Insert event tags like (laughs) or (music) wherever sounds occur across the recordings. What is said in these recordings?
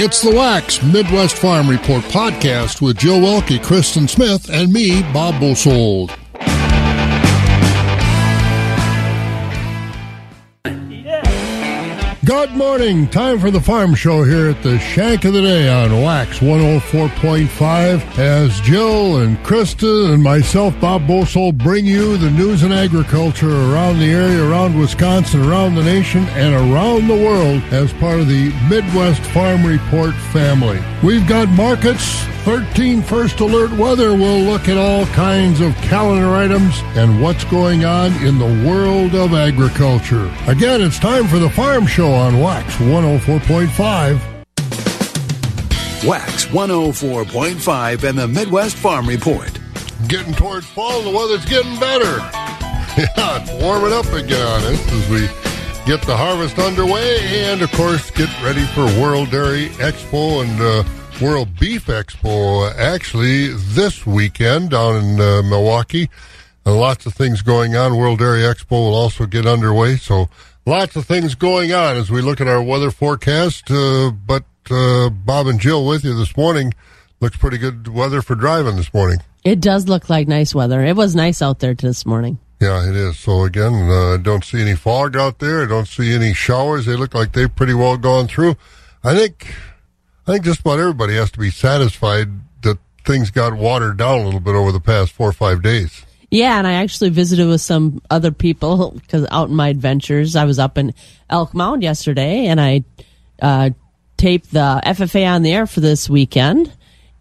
It's the Wax Midwest Farm Report podcast with Joe Welke, Kristen Smith, and me, Bob Bosold. Good morning. Time for the farm show here at the Shank of the Day on Wax 104.5 as Jill and Krista and myself, Bob Bosold, bring you the news and agriculture around the area, around Wisconsin, around the nation, and around the world as part of the Midwest Farm Report family. We've got markets, 13 first alert weather. We'll look at all kinds of calendar items and what's going on in the world of agriculture. Again, it's time for the farm show on Wax 104.5. Wax 104.5 and the Midwest Farm Report. Getting towards fall, the weather's getting better. (laughs) Yeah, it's warming up again on us as we get the harvest underway and, of course, get ready for World Dairy Expo and uh, World Beef Expo actually this weekend down in uh, Milwaukee. Uh, lots of things going on. World Dairy Expo will also get underway. So lots of things going on as we look at our weather forecast. Uh, but uh, Bob and Jill with you this morning. Looks pretty good weather for driving this morning. It does look like nice weather. It was nice out there this morning. Yeah, it is. So again, I uh, don't see any fog out there. I don't see any showers. They look like they've pretty well gone through. I think, I think just about everybody has to be satisfied that things got watered down a little bit over the past four or five days. Yeah, and I actually visited with some other people (laughs) because out in my adventures, I was up in Elk Mound yesterday, and I uh, taped the FFA on the air for this weekend,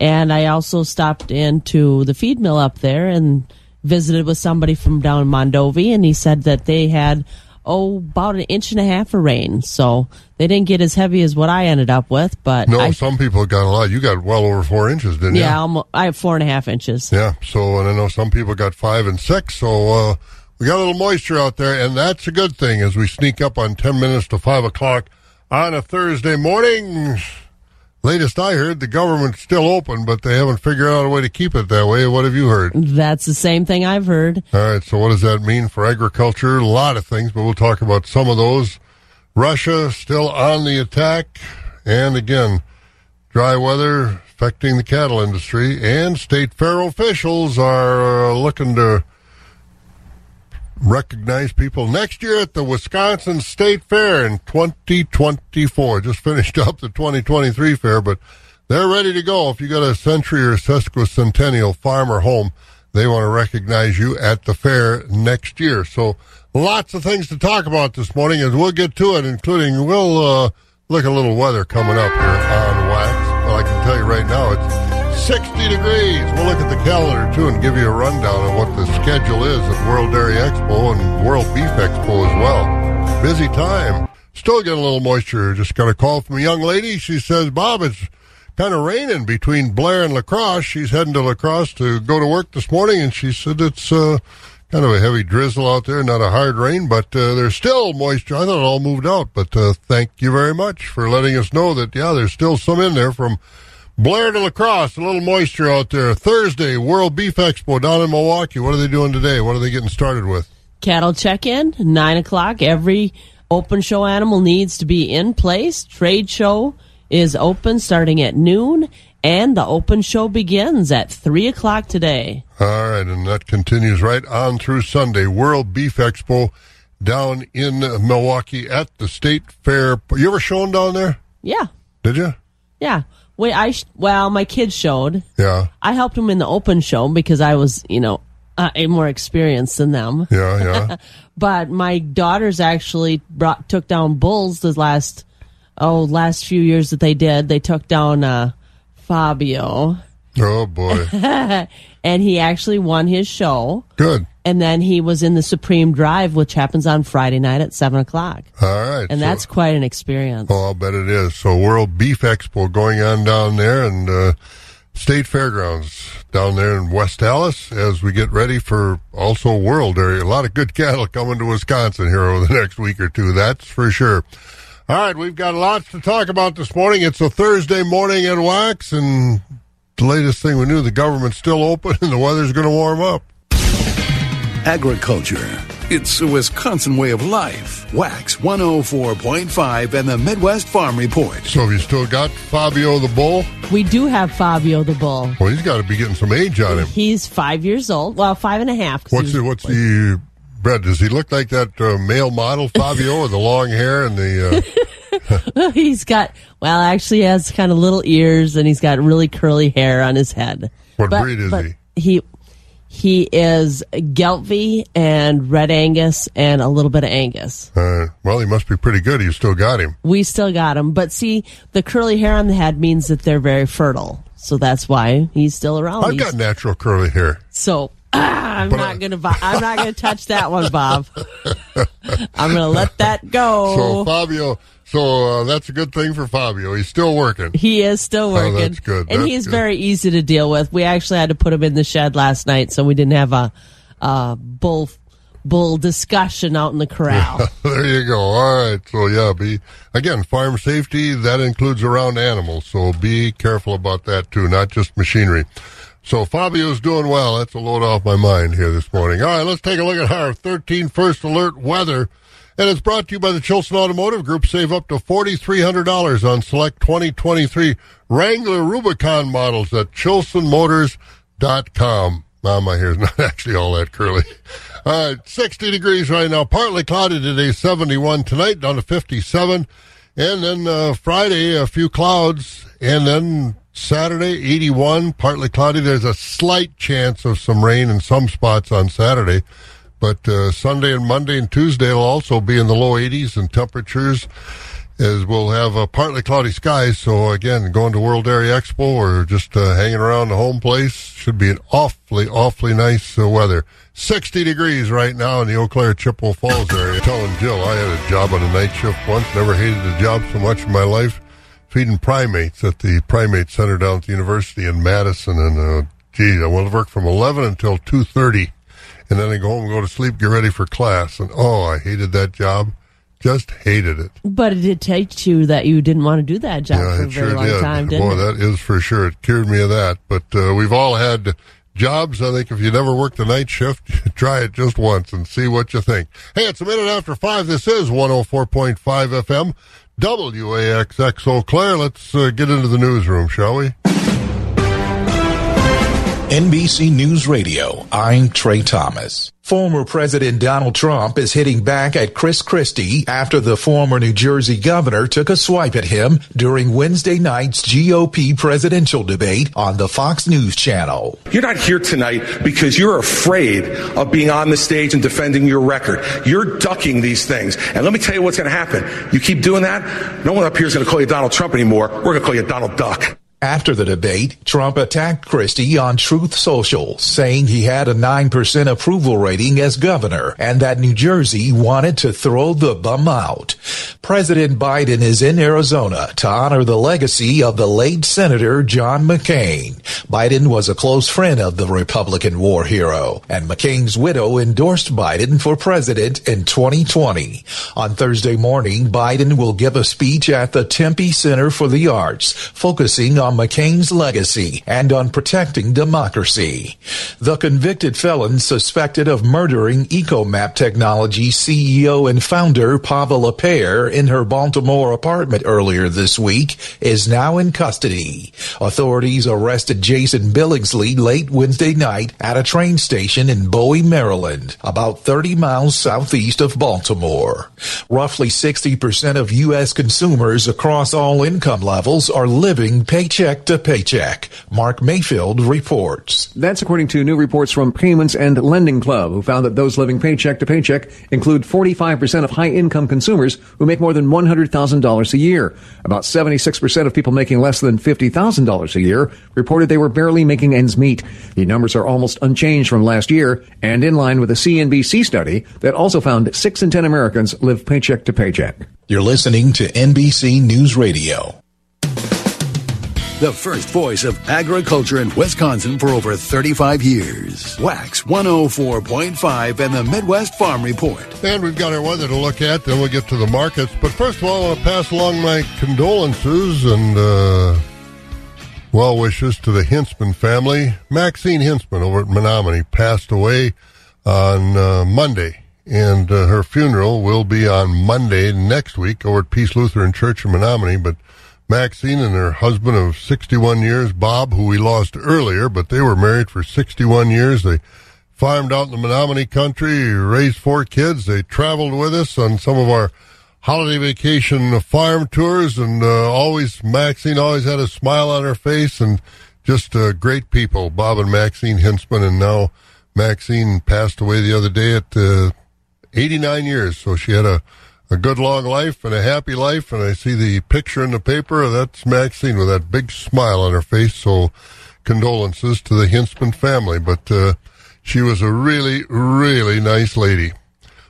and I also stopped into the feed mill up there and visited with somebody from down in Mondovi, and he said that they had oh about an inch and a half of rain. So they didn't get as heavy as what I ended up with, but No, I, some people got a lot. You got well over four inches, didn't you? yeah, I have four and a half inches. Yeah. So, and I know some people got five and six. So, uh, we got a little moisture out there, and that's a good thing as we sneak up on 10 minutes to 5 o'clock on a Thursday morning. Latest I heard, the government's still open, but they haven't figured out a way to keep it that way. What have you heard? That's the same thing I've heard. All right. So, what does that mean for agriculture? A lot of things, but we'll talk about some of those. Russia still on the attack. And again, dry weather affecting the cattle industry. And state fair officials are looking to recognize people next year at the Wisconsin State Fair in 2024. Just finished (laughs) up the 2023 fair, but they're ready to go. If you got a century or sesquicentennial farm or home, they want to recognize you at the fair next year. So lots of things to talk about this morning as we'll get to it, including we'll uh, look a little weather coming up here on Wax. Well, I can tell you right now it's 60 degrees. We'll look at the calendar too and give you a rundown of what the schedule is at World Dairy Expo and World Beef Expo as well. Busy time. Still getting a little moisture. Just got a call from a young lady. She says, Bob, it's kind of raining between Blair and La Crosse. She's heading to La Crosse to go to work this morning, and she said it's uh, kind of a heavy drizzle out there, not a hard rain, but uh, there's still moisture. I thought it all moved out, but uh, thank you very much for letting us know that, yeah, there's still some in there from Blair to La Crosse, a little moisture out there. Thursday, World Beef Expo down in Milwaukee. What are they doing today? What are they getting started with? Cattle check in, 9 o'clock. Every open show animal needs to be in place. Trade show is open starting at noon, and the open show begins at 3 o'clock today. All right, and that continues right on through Sunday. World Beef Expo down in Milwaukee at the State Fair. You ever shown down there? Yeah, Did you? yeah. Wait, I sh- well, my kids showed. Yeah, I helped them in the open show because I was, you know, uh, more experienced than them. yeah, yeah. (laughs) But my daughters actually brought took down bulls the last oh last few years that they did. They took down uh, Fabio, oh boy, (laughs) and he actually won his show. good. And then he was in the Supreme Drive, which happens on Friday night at seven o'clock, All right, and so- that's quite an experience. Oh, I'll bet it is. So World Beef Expo going on down there and uh, State Fairgrounds down there in West Allis as we get ready for also World Dairy. A lot of good cattle coming to Wisconsin here over the (laughs) next week or two. That's for sure. All right, we've got lots to talk about this morning. It's a Thursday morning at Wax, and the latest thing we knew, the government's still open (laughs) and the weather's going to warm up. Agriculture. It's a Wisconsin way of life. Wax 104.5 and the Midwest Farm Report. So have you still got Fabio the bull? We do have Fabio the bull. Well, he's got to be getting some age on him. He's five years old. Well, five and a half. What's the, what's the Brett? Does he look like that uh, male model Fabio with the long hair and the? Uh, (laughs) he's got well, actually, he has kind of little ears and he's got really curly hair on his head. What breed is he? he? He he is Gelbvieh and Red Angus and a little bit of Angus. uh, well, he must be pretty good. You still got him. We still got him, but see, the curly hair on the head means that they're very fertile, so that's why he's still around. I've He's- got natural curly hair. So ah, (clears throat) I'm But not I- gonna. I'm not gonna touch that one, Bob. (laughs) I'm gonna let that go. So Fabio, so uh, that's a good thing for Fabio. He's still working. he is still working. Oh, that's good. And That's he's good. very easy to deal with. We actually had to put him in the shed last night, so we didn't have a, a bull bull discussion out in the corral. (laughs) there you go. All right. So yeah, be again farm safety. That includes around animals. So be careful about that too, not just machinery. So Fabio's doing well. That's a load off my mind here this morning. All right, let's take a look at our 13 first alert weather. And it's brought to you by the Chilson Automotive Group. Save up to $4,300 on select 2023 Wrangler Rubicon models at chilsonmotors.com. Now my hair's (laughs) not actually all that curly. All right, 60 degrees right now. Partly cloudy today, 71 tonight, down to 57. And then uh, Friday, a few clouds. And then Saturday, 81, partly cloudy. There's a slight chance of some rain in some spots on Saturday. But uh, Sunday and Monday and Tuesday will also be in the low 80s and temperatures as we'll have uh, partly cloudy skies. So again, going to World Dairy Expo or just uh, hanging around the home place should be an awfully, awfully nice uh, weather. 60 degrees right now in the Eau Claire Chippewa Falls area. Telling Jill I had a job on a night shift once. Never hated a job so much in my life. Feeding primates at the primate center down at the university in Madison. And, uh, gee, I want to work from 11 until 2.30. And then I go home and go to sleep, get ready for class. And oh, I hated that job. Just hated it. but it did teach you that you didn't want to do that job Yeah, for a very sure long did. time, didn't Boy, it? that is for sure. It cured me of that. But uh, we've all had jobs. I think if you never worked the night shift, (laughs) try it just once and see what you think. Hey, it's a minute after five. This is 104.5 FM, WAXX Eau Claire. Let's uh, get into the newsroom, shall we? NBC News Radio, I'm Trey Thomas. Former President Donald Trump is hitting back at Chris Christie after the former New Jersey governor took a swipe at him during Wednesday night's GOP presidential debate on the Fox News channel. You're not here tonight because you're afraid of being on the stage and defending your record. You're ducking these things. And let me tell you what's going to happen. You keep doing that, no one up here is going to call you Donald Trump anymore. We're going to call you Donald Duck. After the debate, Trump attacked Christie on Truth Social, saying he had a 9% approval rating as governor and that New Jersey wanted to throw the bum out. President Biden is in Arizona to honor the legacy of the late Senator John McCain. Biden was a close friend of the Republican war hero, and McCain's widow endorsed Biden for president in 2020. On Thursday morning, Biden will give a speech at the Tempe Center for the Arts, focusing on McCain's legacy and on protecting democracy. The convicted felon suspected of murdering EcoMap Technology CEO and founder Pava LaPere in her Baltimore apartment earlier this week is now in custody. Authorities arrested Jason Billingsley late Wednesday night at a train station in Bowie, Maryland, about 30 miles southeast of Baltimore. Roughly 60% of U.S. consumers across all income levels are living paycheck to paycheck. Mark Mayfield reports. That's according to new reports from PYMNTS and Lending Club, who found that those living paycheck to paycheck include 45% of high income consumers who make more than $100,000 a year. About 76% of people making less than $50,000 a year reported they were barely making ends meet. The numbers are almost unchanged from last year and in line with a CNBC study that also found 6 in 10 Americans live paycheck to paycheck. You're listening to NBC News Radio. The first voice of agriculture in Wisconsin for over 35 years. Wax 104.5 and the Midwest Farm Report. And we've got our weather to look at, then we'll get to the markets. But first of all, I want to pass along my condolences and uh, well wishes to the Hintzman family. Maxine Hintzman over at Menominee passed away on uh, Monday. and uh, her funeral will be on Monday next week over at Peace Lutheran Church in Menominee. But Maxine and her husband of 61 years, Bob, who we lost earlier, but they were married for 61 years. They farmed out in the Menominee country, raised four kids. They traveled with us on some of our holiday vacation farm tours, and uh, always Maxine always had a smile on her face, and just uh, great people, Bob and Maxine Hintzman, and now Maxine passed away the other day at uh, 89 years, so she had a a good long life and a happy life. And I see the picture in the paper. That's Maxine with that big smile on her face. So condolences to the Hintzman family. But uh, she was a really, really nice lady.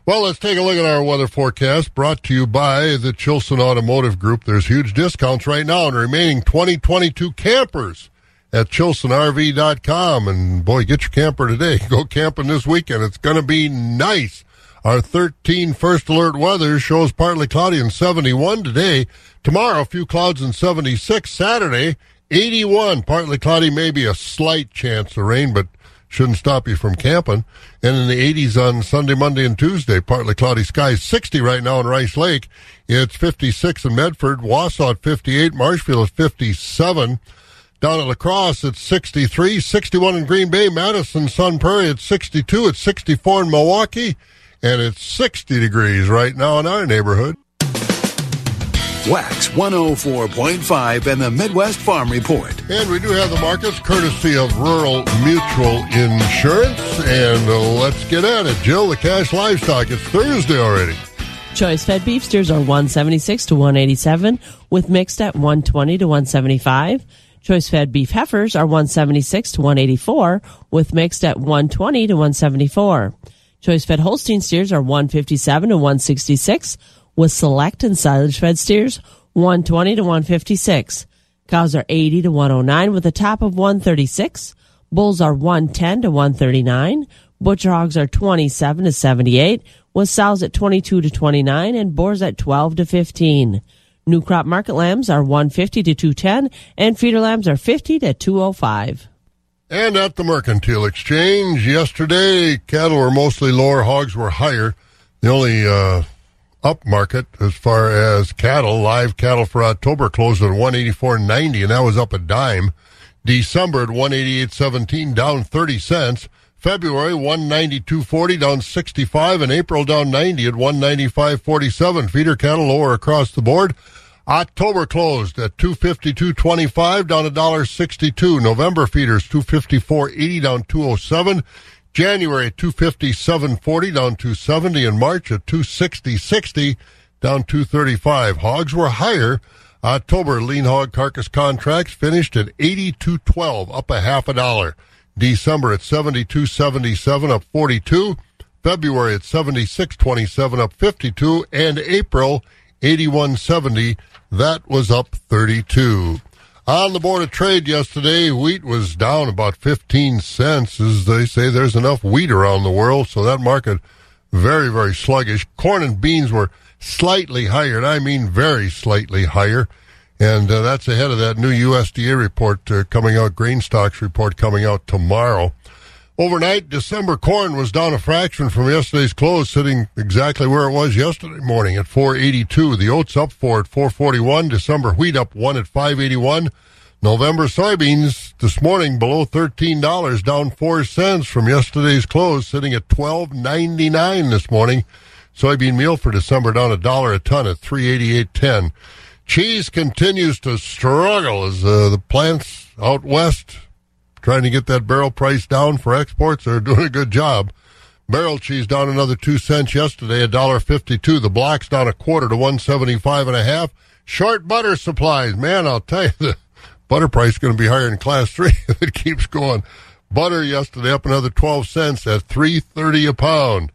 Well, let's take a look at our weather forecast brought to you by the Chilson Automotive Group. There's huge discounts right now on remaining 2022 campers at chilsonrv.com. And boy, get your camper today. (laughs) Go camping this weekend. It's going to be nice. Our 13 first alert weather shows partly cloudy and 71 today. Tomorrow, a few clouds and 76. Saturday, 81. Partly cloudy, maybe a slight chance of rain, but shouldn't stop you from camping. And in the 80s on Sunday, Monday, and Tuesday, partly cloudy skies. 60 right now in Rice Lake. It's 56 in Medford. Wausau at 58. Marshfield at 57. Down at La Crosse, it's 63. 61 in Green Bay. Madison, Sun Prairie at 62. It's 64 in Milwaukee and it's 60 degrees right now in our neighborhood. Wax 104.5 and the Midwest Farm Report. And we do have the markets courtesy of Rural Mutual Insurance. And uh, let's get at it. Jill, the cash livestock, it's Thursday already. Choice fed beef steers are 176 to 187 with mixed at 120 to 175. Choice fed beef heifers are 176 to 184 with mixed at 120 to 174. Choice fed Holstein steers are 157 to 166, with select and silage fed steers 120 to 156. Cows are 80 to 109 with a top of 136. Bulls are 110 to 139. Butcher hogs are 27 to 78, with sows at 22 to 29 and boars at 12 to 15. New crop market lambs are 150 to 210 and feeder lambs are 50 to 205. And at the Mercantile Exchange yesterday, cattle were mostly lower, hogs were higher. The only uh, up market as far as cattle, live cattle for October closed at 184.90, and that was up a dime. December at 188.17, down 30 cents. February 192.40, down 65, and April down 90 at 195.47. Feeder cattle lower across the board. October closed at 252.25 down a dollar 62. November feeders 254.80 down 207. January 257.40 down 270 and March at 260.60 down 235. Hogs were higher. October lean hog carcass contracts finished at 82.12 up a half a dollar. December at 72.77 up 42. February at 76.27 up 52 and April 81.70 that was up 32. On the Board of Trade yesterday, wheat was down about 15 cents. As they say, there's enough wheat around the world, so that market very, very sluggish. Corn and beans were slightly higher, and I mean very slightly higher. And uh, that's ahead of that new USDA report uh, coming out, grain stocks report coming out tomorrow. Overnight, December corn was down a fraction from yesterday's close, sitting exactly where it was yesterday morning at 482. The oats up four at 441. December wheat up one at 581. November soybeans this morning below $13, down 4 cents from yesterday's close, sitting at 12.99 this morning. Soybean meal for December down a dollar a ton at 388.10. Cheese continues to struggle as uh, the plants out west trying to get that barrel price down for exports. They're (laughs) doing a good job. Barrel cheese down another two cents yesterday, a dollar fifty-two. The blocks down a quarter to one seventy-five and a half. Short butter supplies, man. I'll tell you, (laughs) the butter price is going to be higher in class (laughs) three if it keeps going. Butter yesterday up another twelve cents at three thirty a pound.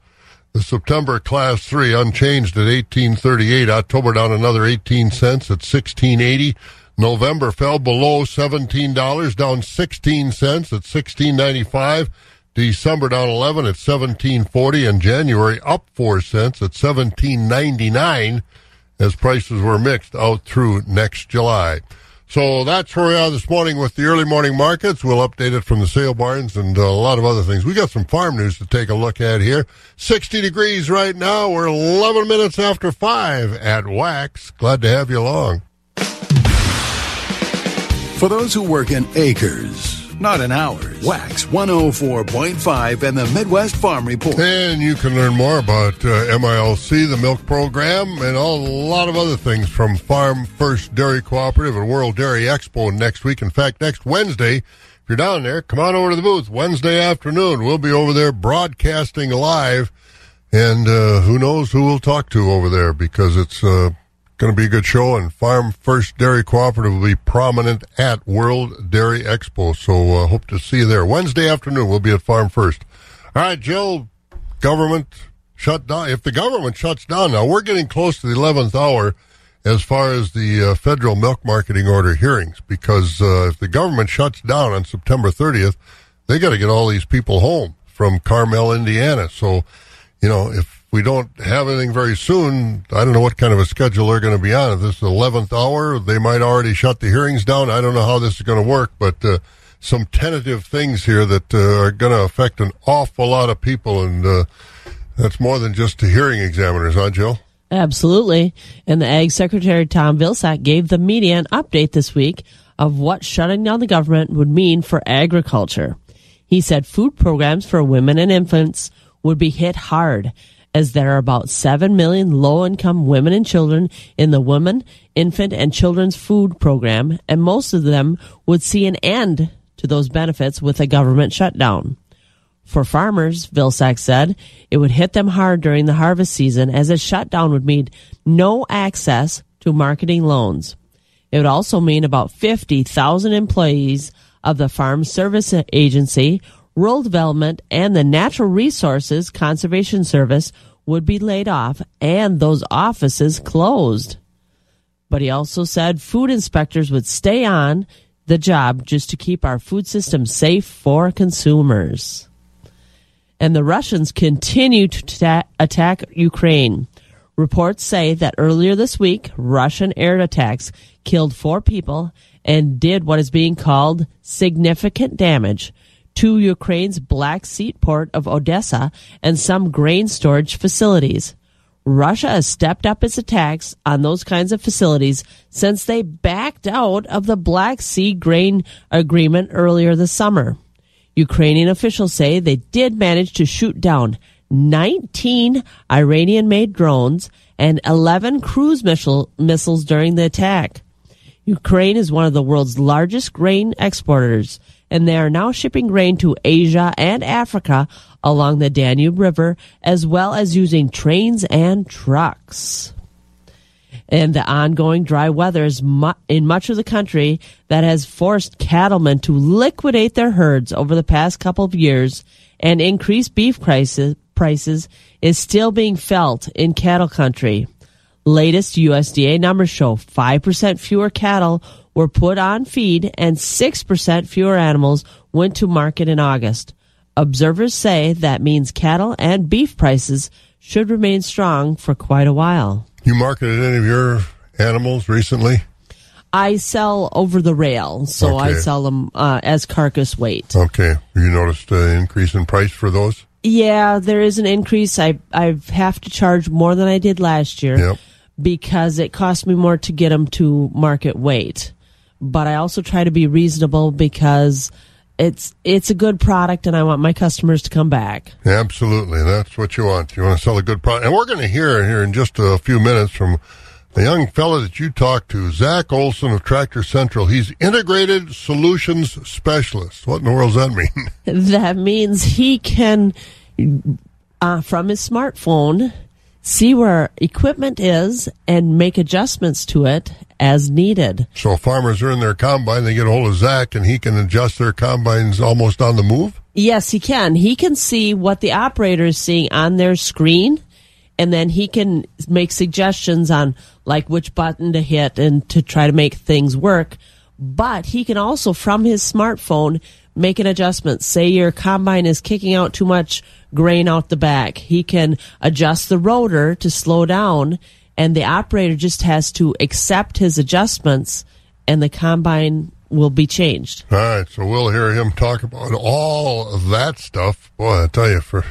The September class three unchanged at eighteen thirty-eight. October down another eighteen cents at sixteen eighty. November fell below $17, down 16 cents at 16.95. December down 11 at 17.40 and January up 4 cents at 17.99 as prices were mixed out through next July. So that's where we are this morning with the early morning markets. We'll update it from the sale barns and a lot of other things. We got some farm news to take a look at here. 60 degrees right now. We're 11 minutes after 5 at Wax. Glad to have you along. For those who work in acres, not in hours, Wax 104.5 and the Midwest Farm Report. And you can learn more about uh, MILC, the milk program, and a lot of other things from Farm First Dairy Cooperative and World Dairy Expo next week. In fact, next Wednesday, if you're down there, come on over to the booth Wednesday afternoon. We'll be over there broadcasting live. And uh, who knows who we'll talk to over there because it's uh, going to be a good show. And Farm First Dairy Cooperative will be prominent at World Dairy Expo. So uh, hope to see you there. Wednesday afternoon, we'll be at Farm First. All right, Jill, government shut down. If the government shuts down now, we're getting close to the 11th hour as far as the uh, federal milk marketing order hearings because uh, if the government shuts down on September 30th, they got to get all these people home from Carmel, Indiana. So, you know, if we don't have anything very soon, I don't know what kind of a schedule they're going to be on. If this is the 11th hour, they might already shut the hearings down. I don't know how this is going to work, but uh, some tentative things here that uh, are going to affect an awful lot of people, and uh, that's more than just the hearing examiners, huh, Jill? Absolutely. And the Ag Secretary Tom Vilsack gave the media an update this week of what shutting down the government would mean for agriculture. He said food programs for women and infants would be hit hard as there are about 7 million low income women and children in the Women, Infant, and Children's Food Program, and most of them would see an end to those benefits with a government shutdown. For farmers, Vilsack said, it would hit them hard during the harvest season as a shutdown would mean no access to marketing loans. It would also mean about 50,000 employees of the Farm Service Agency, Rural Development, and the Natural Resources Conservation Service would be laid off and those offices closed. But he also said food inspectors would stay on the job just to keep our food system safe for consumers and the Russians continue to ta- attack Ukraine. Reports say that earlier this week, Russian air attacks killed four people and did what is being called significant damage to Ukraine's Black Sea port of Odessa and some grain storage facilities. Russia has stepped up its attacks on those kinds of facilities since they backed out of the Black Sea grain agreement earlier this summer. Ukrainian officials say they did manage to shoot down 19 Iranian made drones and 11 cruise missile, missiles during the attack. Ukraine is one of the world's largest grain exporters, and they are now shipping grain to Asia and Africa along the Danube River, as well as using trains and trucks and the ongoing dry weather is mu- in much of the country that has forced cattlemen to liquidate their herds over the past couple of years and increased beef prices, prices is still being felt in cattle country. Latest USDA numbers show 5% fewer cattle were put on feed and 6% fewer animals went to market in August. Observers say that means cattle and beef prices should remain strong for quite a while. You marketed any of your animals recently? I sell over the rail, so I sell them uh, as carcass weight. Okay. You noticed an increase in price for those? Yeah, there is an increase. I I have to charge more than I did last year Yep. because it cost me more to get them to market weight. But I also try to be reasonable because it's it's a good product and I want my customers to come back. Absolutely. That's what you want. You want to sell a good product. And we're going to hear here in just a few minutes from the young fella that you talked to, Zach Olson of Tractor Central. He's integrated solutions specialist. What in the world does that mean? (laughs) that means he can uh, from his smartphone see where equipment is and make adjustments to it as needed. so farmers are in their combine, they get a hold of Zach and he can adjust their combines almost on the move? Yes, he can. He can see what the operator is seeing on their screen, and then he can make suggestions on like which button to hit and to try to make things work. But he can also, from his smartphone, make an adjustment. Say your combine is kicking out too much grain out the back. He can adjust the rotor to slow down, and the operator just has to accept his adjustments and the combine will be changed. All right, so we'll hear him talk about all of that stuff. Boy, I tell you, for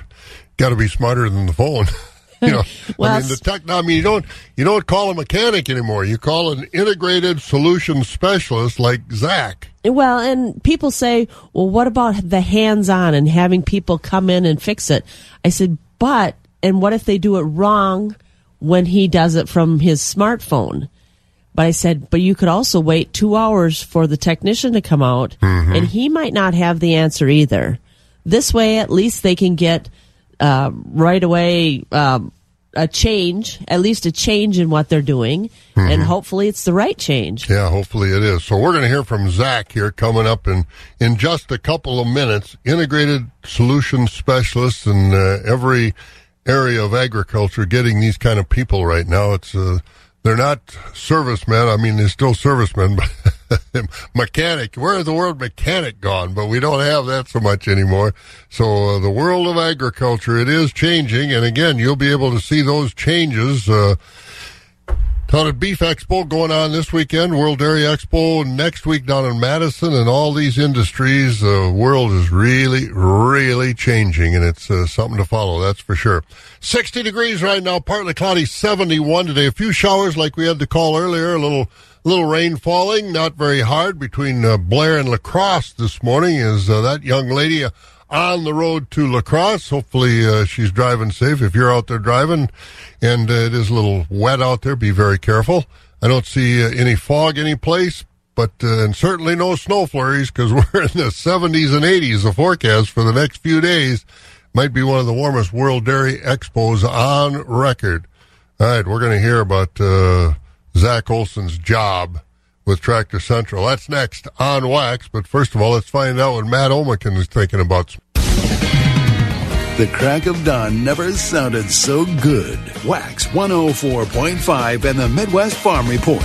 got to be smarter than the phone. (laughs) you know, (laughs) well, I mean, the tech. I mean, you don't you don't call a mechanic anymore. You call an integrated solution specialist like Zach. Well, and people say, well, what about the hands-on and having people come in and fix it? I said, but and what if they do it wrong when he does it from his smartphone? But I said, but you could also wait two hours for the technician to come out, mm-hmm. and he might not have the answer either. This way, at least they can get uh, right away um, a change, at least a change in what they're doing, mm-hmm. and hopefully it's the right change. Yeah, hopefully it is. So we're going to hear from Zach here coming up in in just a couple of minutes. Integrated solution specialist in uh, every area of agriculture, getting these kind of people right now. It's uh, they're not servicemen. I mean, they're still servicemen, (laughs) but mechanic. Where is the word mechanic gone? But we don't have that so much anymore. So uh, the world of agriculture, it is changing. And again, you'll be able to see those changes. Uh, Ton Beef Expo going on this weekend, World Dairy Expo next week down in Madison, and all these industries. The world is really, really changing, and it's uh, something to follow, that's for sure. 60 degrees right now, partly cloudy, 71 today. A few showers like we had to call earlier, a little little rain falling, not very hard between uh, Blair and La Crosse this morning. Is uh, that young lady on the road to La Crosse. Hopefully, uh, she's driving safe. If you're out there driving and uh, it is a little wet out there, be very careful. I don't see uh, any fog any place, but uh, and certainly no snow flurries because (laughs) we're in the 70s and 80s. The forecast for the next few days might be one of the warmest World Dairy Expos on record. All right, we're going to hear about uh, Zach Olson's job with Tractor Central. That's next on Wax. But first of all, let's find out what Matt Omaken is thinking about. The crack of dawn never sounded so good. Wax 104.5 and the Midwest Farm Report.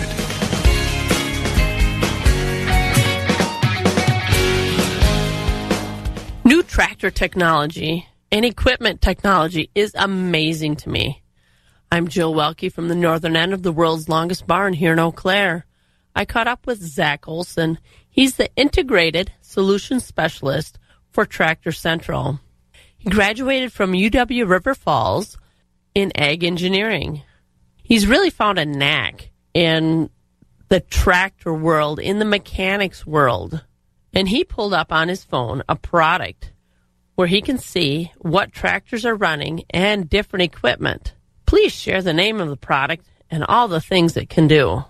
New tractor technology and equipment technology is amazing to me. I'm Jill Welke from the northern end of the world's longest barn here in Eau Claire. I caught up with Zach Olson. He's the integrated solution specialist for Tractor Central. He graduated from UW River Falls in ag engineering. He's really found a knack in the tractor world, in the mechanics world. And he pulled up on his phone a product where he can see what tractors are running and different equipment. Please share the name of the product and all the things it can do.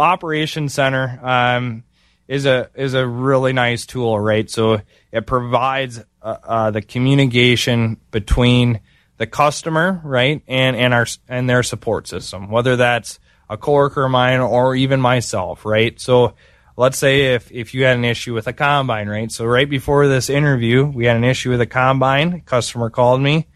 Operations Center um, is a is a really nice tool, right? So it provides uh, uh, the communication between the customer, right, and and our and their support system, whether that's a coworker of mine or even myself, right? So let's say if if you had an issue with a combine, right? So right before this interview, we had an issue with a combine. customer called me,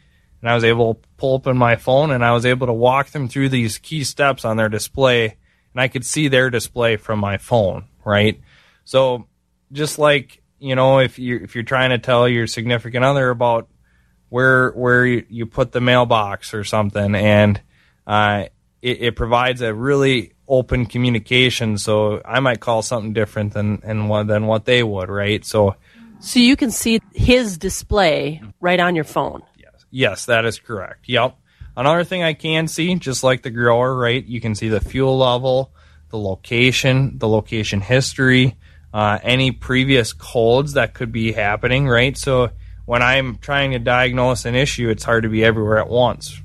and I was able to pull up my phone, and I was able to walk them through these key steps on their display and I could see their display from my phone, right? So just like you know, if you if you're trying to tell your significant other about where where you put the mailbox or something, and uh, it, it, provides a really open communication. So I might call something different than and what than what they would, right? So, so you can see his display right on your phone. Yes, yes, that is correct. Yep. Another thing I can see, just like the grower, right? You can see the fuel level, the location, the location history, uh, any previous codes that could be happening, right? So when I'm trying to diagnose an issue, it's hard to be everywhere at once.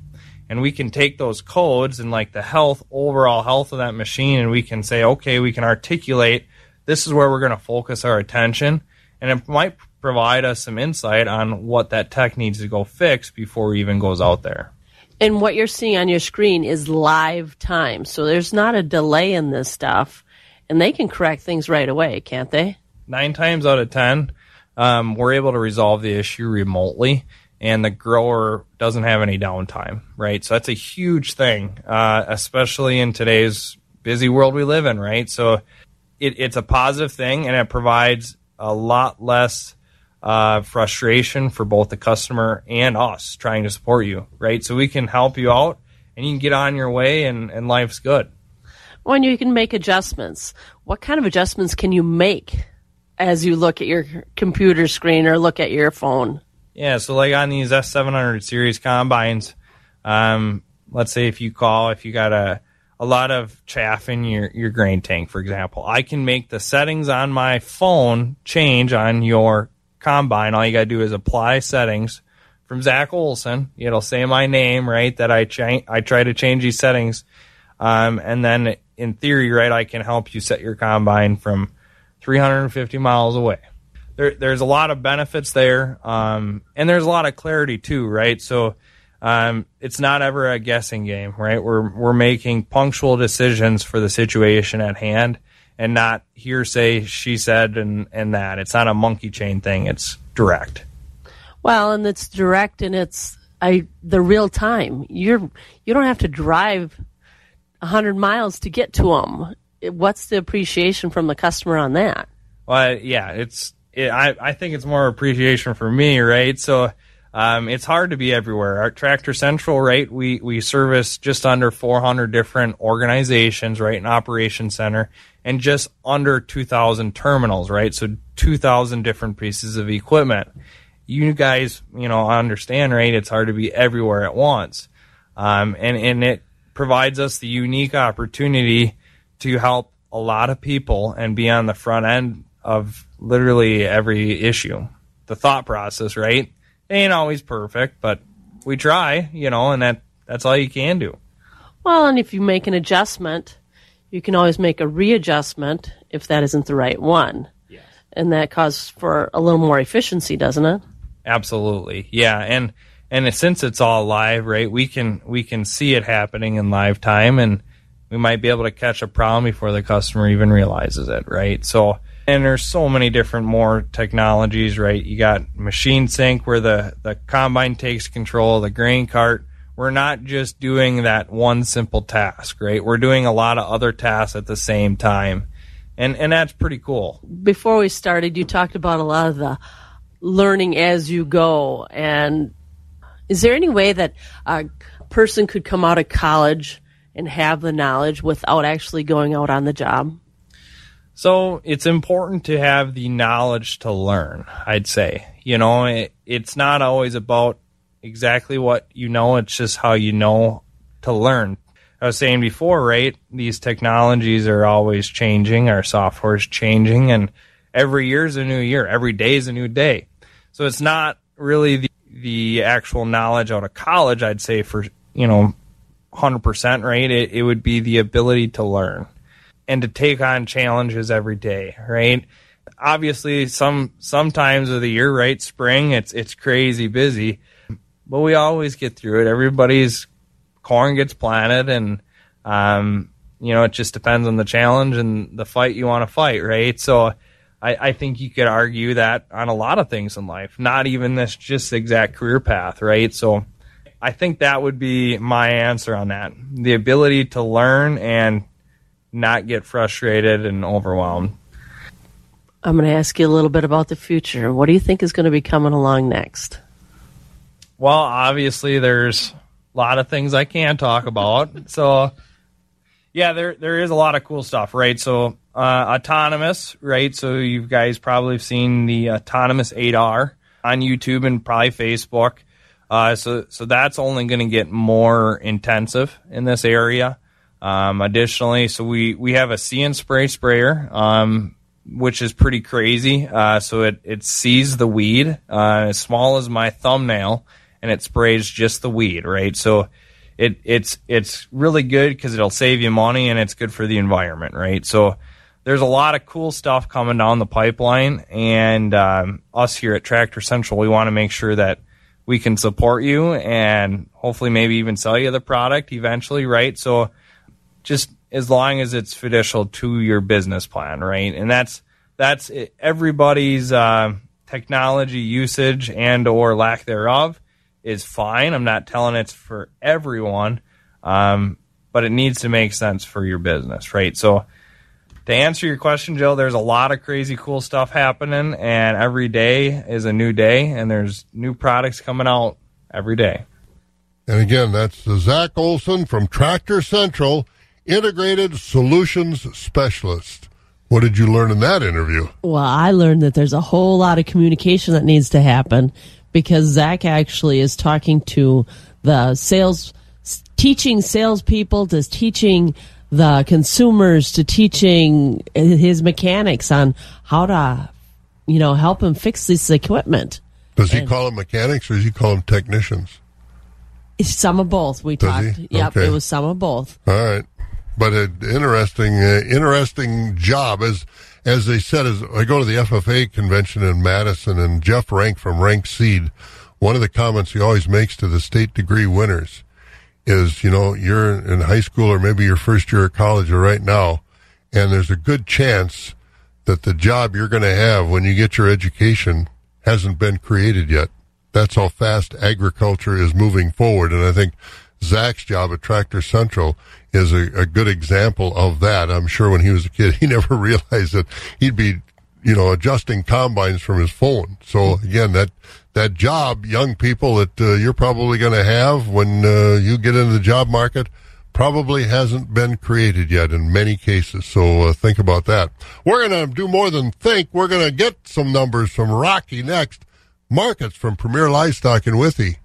And we can take those codes and like the health, overall health of that machine, and we can say, okay, we can articulate this is where we're going to focus our attention. And it might provide us some insight on what that tech needs to go fix before it even goes out there. And what you're seeing on your screen is live time. So there's not a delay in this stuff. And they can correct things right away, can't they? Nine times out of 10, um, we're able to resolve the issue remotely and the grower doesn't have any downtime, right? So that's a huge thing, uh, especially in today's busy world we live in, right? So it, it's a positive thing and it provides a lot less uh, frustration for both the customer and us trying to support you, right? So we can help you out and you can get on your way and, and life's good. When you can make adjustments, what kind of adjustments can you make as you look at your computer screen or look at your phone? Yeah, so like on these S700 series combines, um, let's say if you call, if you got a a lot of chaff in your, your grain tank, for example, I can make the settings on my phone change on your combine. All you got to do is apply settings from Zach Olson. It'll say my name, right? That I cha- I try to change these settings, um, and then in theory, right, I can help you set your combine from 350 miles away. There, there's a lot of benefits there, um, and there's a lot of clarity too, right? So um, it's not ever a guessing game, right? We're we're making punctual decisions for the situation at hand, and not hearsay, she said, and and that. It's not a monkey chain thing. It's direct. Well, and it's direct, and it's I the real time. You're you don't have to drive hundred miles to get to them. What's the appreciation from the customer on that? Well, yeah, it's. It, I I think it's more appreciation for me, right? So um, it's hard to be everywhere. Our Tractor Central, right? We we service just under 400 different organizations, right? An operation center, and just under 2,000 terminals, right? So 2,000 different pieces of equipment. You guys, you know, understand, right? It's hard to be everywhere at once, um, and and it provides us the unique opportunity to help a lot of people and be on the front end of literally every issue. The thought process, right? Ain't always perfect, but we try, you know, and that that's all you can do. Well, and if you make an adjustment, you can always make a readjustment if that isn't the right one. Yes. And that causes for a little more efficiency, doesn't it? Absolutely. Yeah, and and since it's all live, right? We can we can see it happening in live time and we might be able to catch a problem before the customer even realizes it, right? So and there's so many different more technologies, right? You got machine sync where the, the combine takes control, of the grain cart. We're not just doing that one simple task, right? We're doing a lot of other tasks at the same time. And and that's pretty cool. Before we started, you talked about a lot of the learning as you go. And is there any way that a person could come out of college and have the knowledge without actually going out on the job? So it's important to have the knowledge to learn, I'd say. You know, it, it's not always about exactly what you know, it's just how you know to learn. I was saying before, right? These technologies are always changing, our software is changing, and every year is a new year, every day is a new day. So it's not really the, the actual knowledge out of college, I'd say, for, you know, 100%, right? It, it would be the ability to learn and to take on challenges every day, right? Obviously, some sometimes of the year, right? Spring, it's it's crazy busy, but we always get through it. Everybody's corn gets planted, and um, you know, it just depends on the challenge and the fight you want to fight, right? So. I, I think you could argue that on a lot of things in life, not even this just exact career path, right? So I think that would be my answer on that. The ability to learn and not get frustrated and overwhelmed. I'm going to ask you a little bit about the future. What do you think is going to be coming along next? Well, obviously, there's a lot of things I can't talk about. (laughs) so, yeah, there there is a lot of cool stuff, right? So, uh, autonomous, right? So, you guys probably have seen the autonomous 8R on YouTube and probably Facebook. Uh, so, so that's only going to get more intensive in this area. Um, additionally, so we, we have a see and spray sprayer, um, which is pretty crazy. Uh, so it, it sees the weed, uh, as small as my thumbnail and it sprays just the weed, right? So it, it's, it's really good because it'll save you money and it's good for the environment, right? So there's a lot of cool stuff coming down the pipeline and, um, us here at Tractor Central, we want to make sure that we can support you and hopefully maybe even sell you the product eventually, right? So, just as long as it's fiducial to your business plan, right? And that's that's everybody's uh, technology usage and or lack thereof is fine. I'm not telling it's for everyone, um, but it needs to make sense for your business, right? So to answer your question, Joe, there's a lot of crazy cool stuff happening, and every day is a new day, and there's new products coming out every day. And again, that's Zach Olson from Tractor Central integrated solutions specialist. What did you learn in that interview? Well, I learned that there's a whole lot of communication that needs to happen because Zach actually is talking to the sales, teaching salespeople to teaching the consumers to teaching his mechanics on how to, you know, help him fix this equipment. Does he call them mechanics or does he call them technicians? Some of both. We Does talked. he? Yep, Okay. it was some of both. All right, but an interesting, uh, interesting job as as they said. As I go to the FFA convention in Madison, and Jeff Rank from Rank Seed, one of the comments he always makes to the state degree winners is, you know, you're in high school or maybe your first year of college or right now, and there's a good chance that the job you're going to have when you get your education hasn't been created yet. That's how fast agriculture is moving forward. And I think Zach's job at Tractor Central is a, a good example of that. I'm sure when he was a kid, (laughs) he never realized that he'd be, you know, adjusting combines from his phone. So again, that, that job, young people that uh, you're probably going to have when uh, you get into the job market, probably hasn't been created yet in many cases. So uh, think about that. We're going to do more than think. We're going to get some numbers from Rocky next. Markets from Premier Livestock and Withee.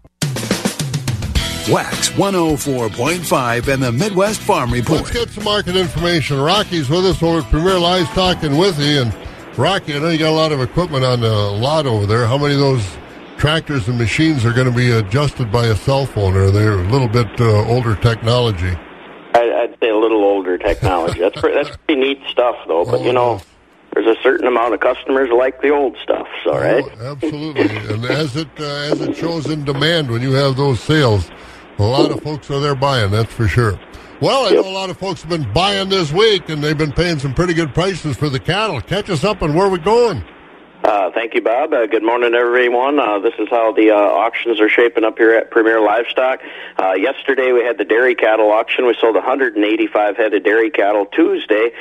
Wax 104.5 and the Midwest Farm Report. Let's get some market information. Rocky's with us over at Premier Livestock in Withee. And Rocky, I know you got a lot of equipment on the lot over there. How many of those tractors and machines are going to be adjusted by a cell phone? Or they're a little bit uh, older technology? I, I'd say a little older technology. That's pretty, that's pretty neat stuff, though. But you know, there's a certain amount of customers like the old stuff. So, right? Oh, absolutely. and as it uh, as it shows in demand when you have those sales, a lot of folks are there buying. That's for sure. Well, I know a lot of folks have been buying this week, and they've been paying some pretty good prices for the cattle. Catch us up on where we're going. Uh, thank you, Bob. Uh, good morning, everyone. Uh, this is how the uh, auctions are shaping up here at Premier Livestock. Uh, yesterday, we had the dairy cattle auction. We sold 185 head of dairy cattle. Tuesday,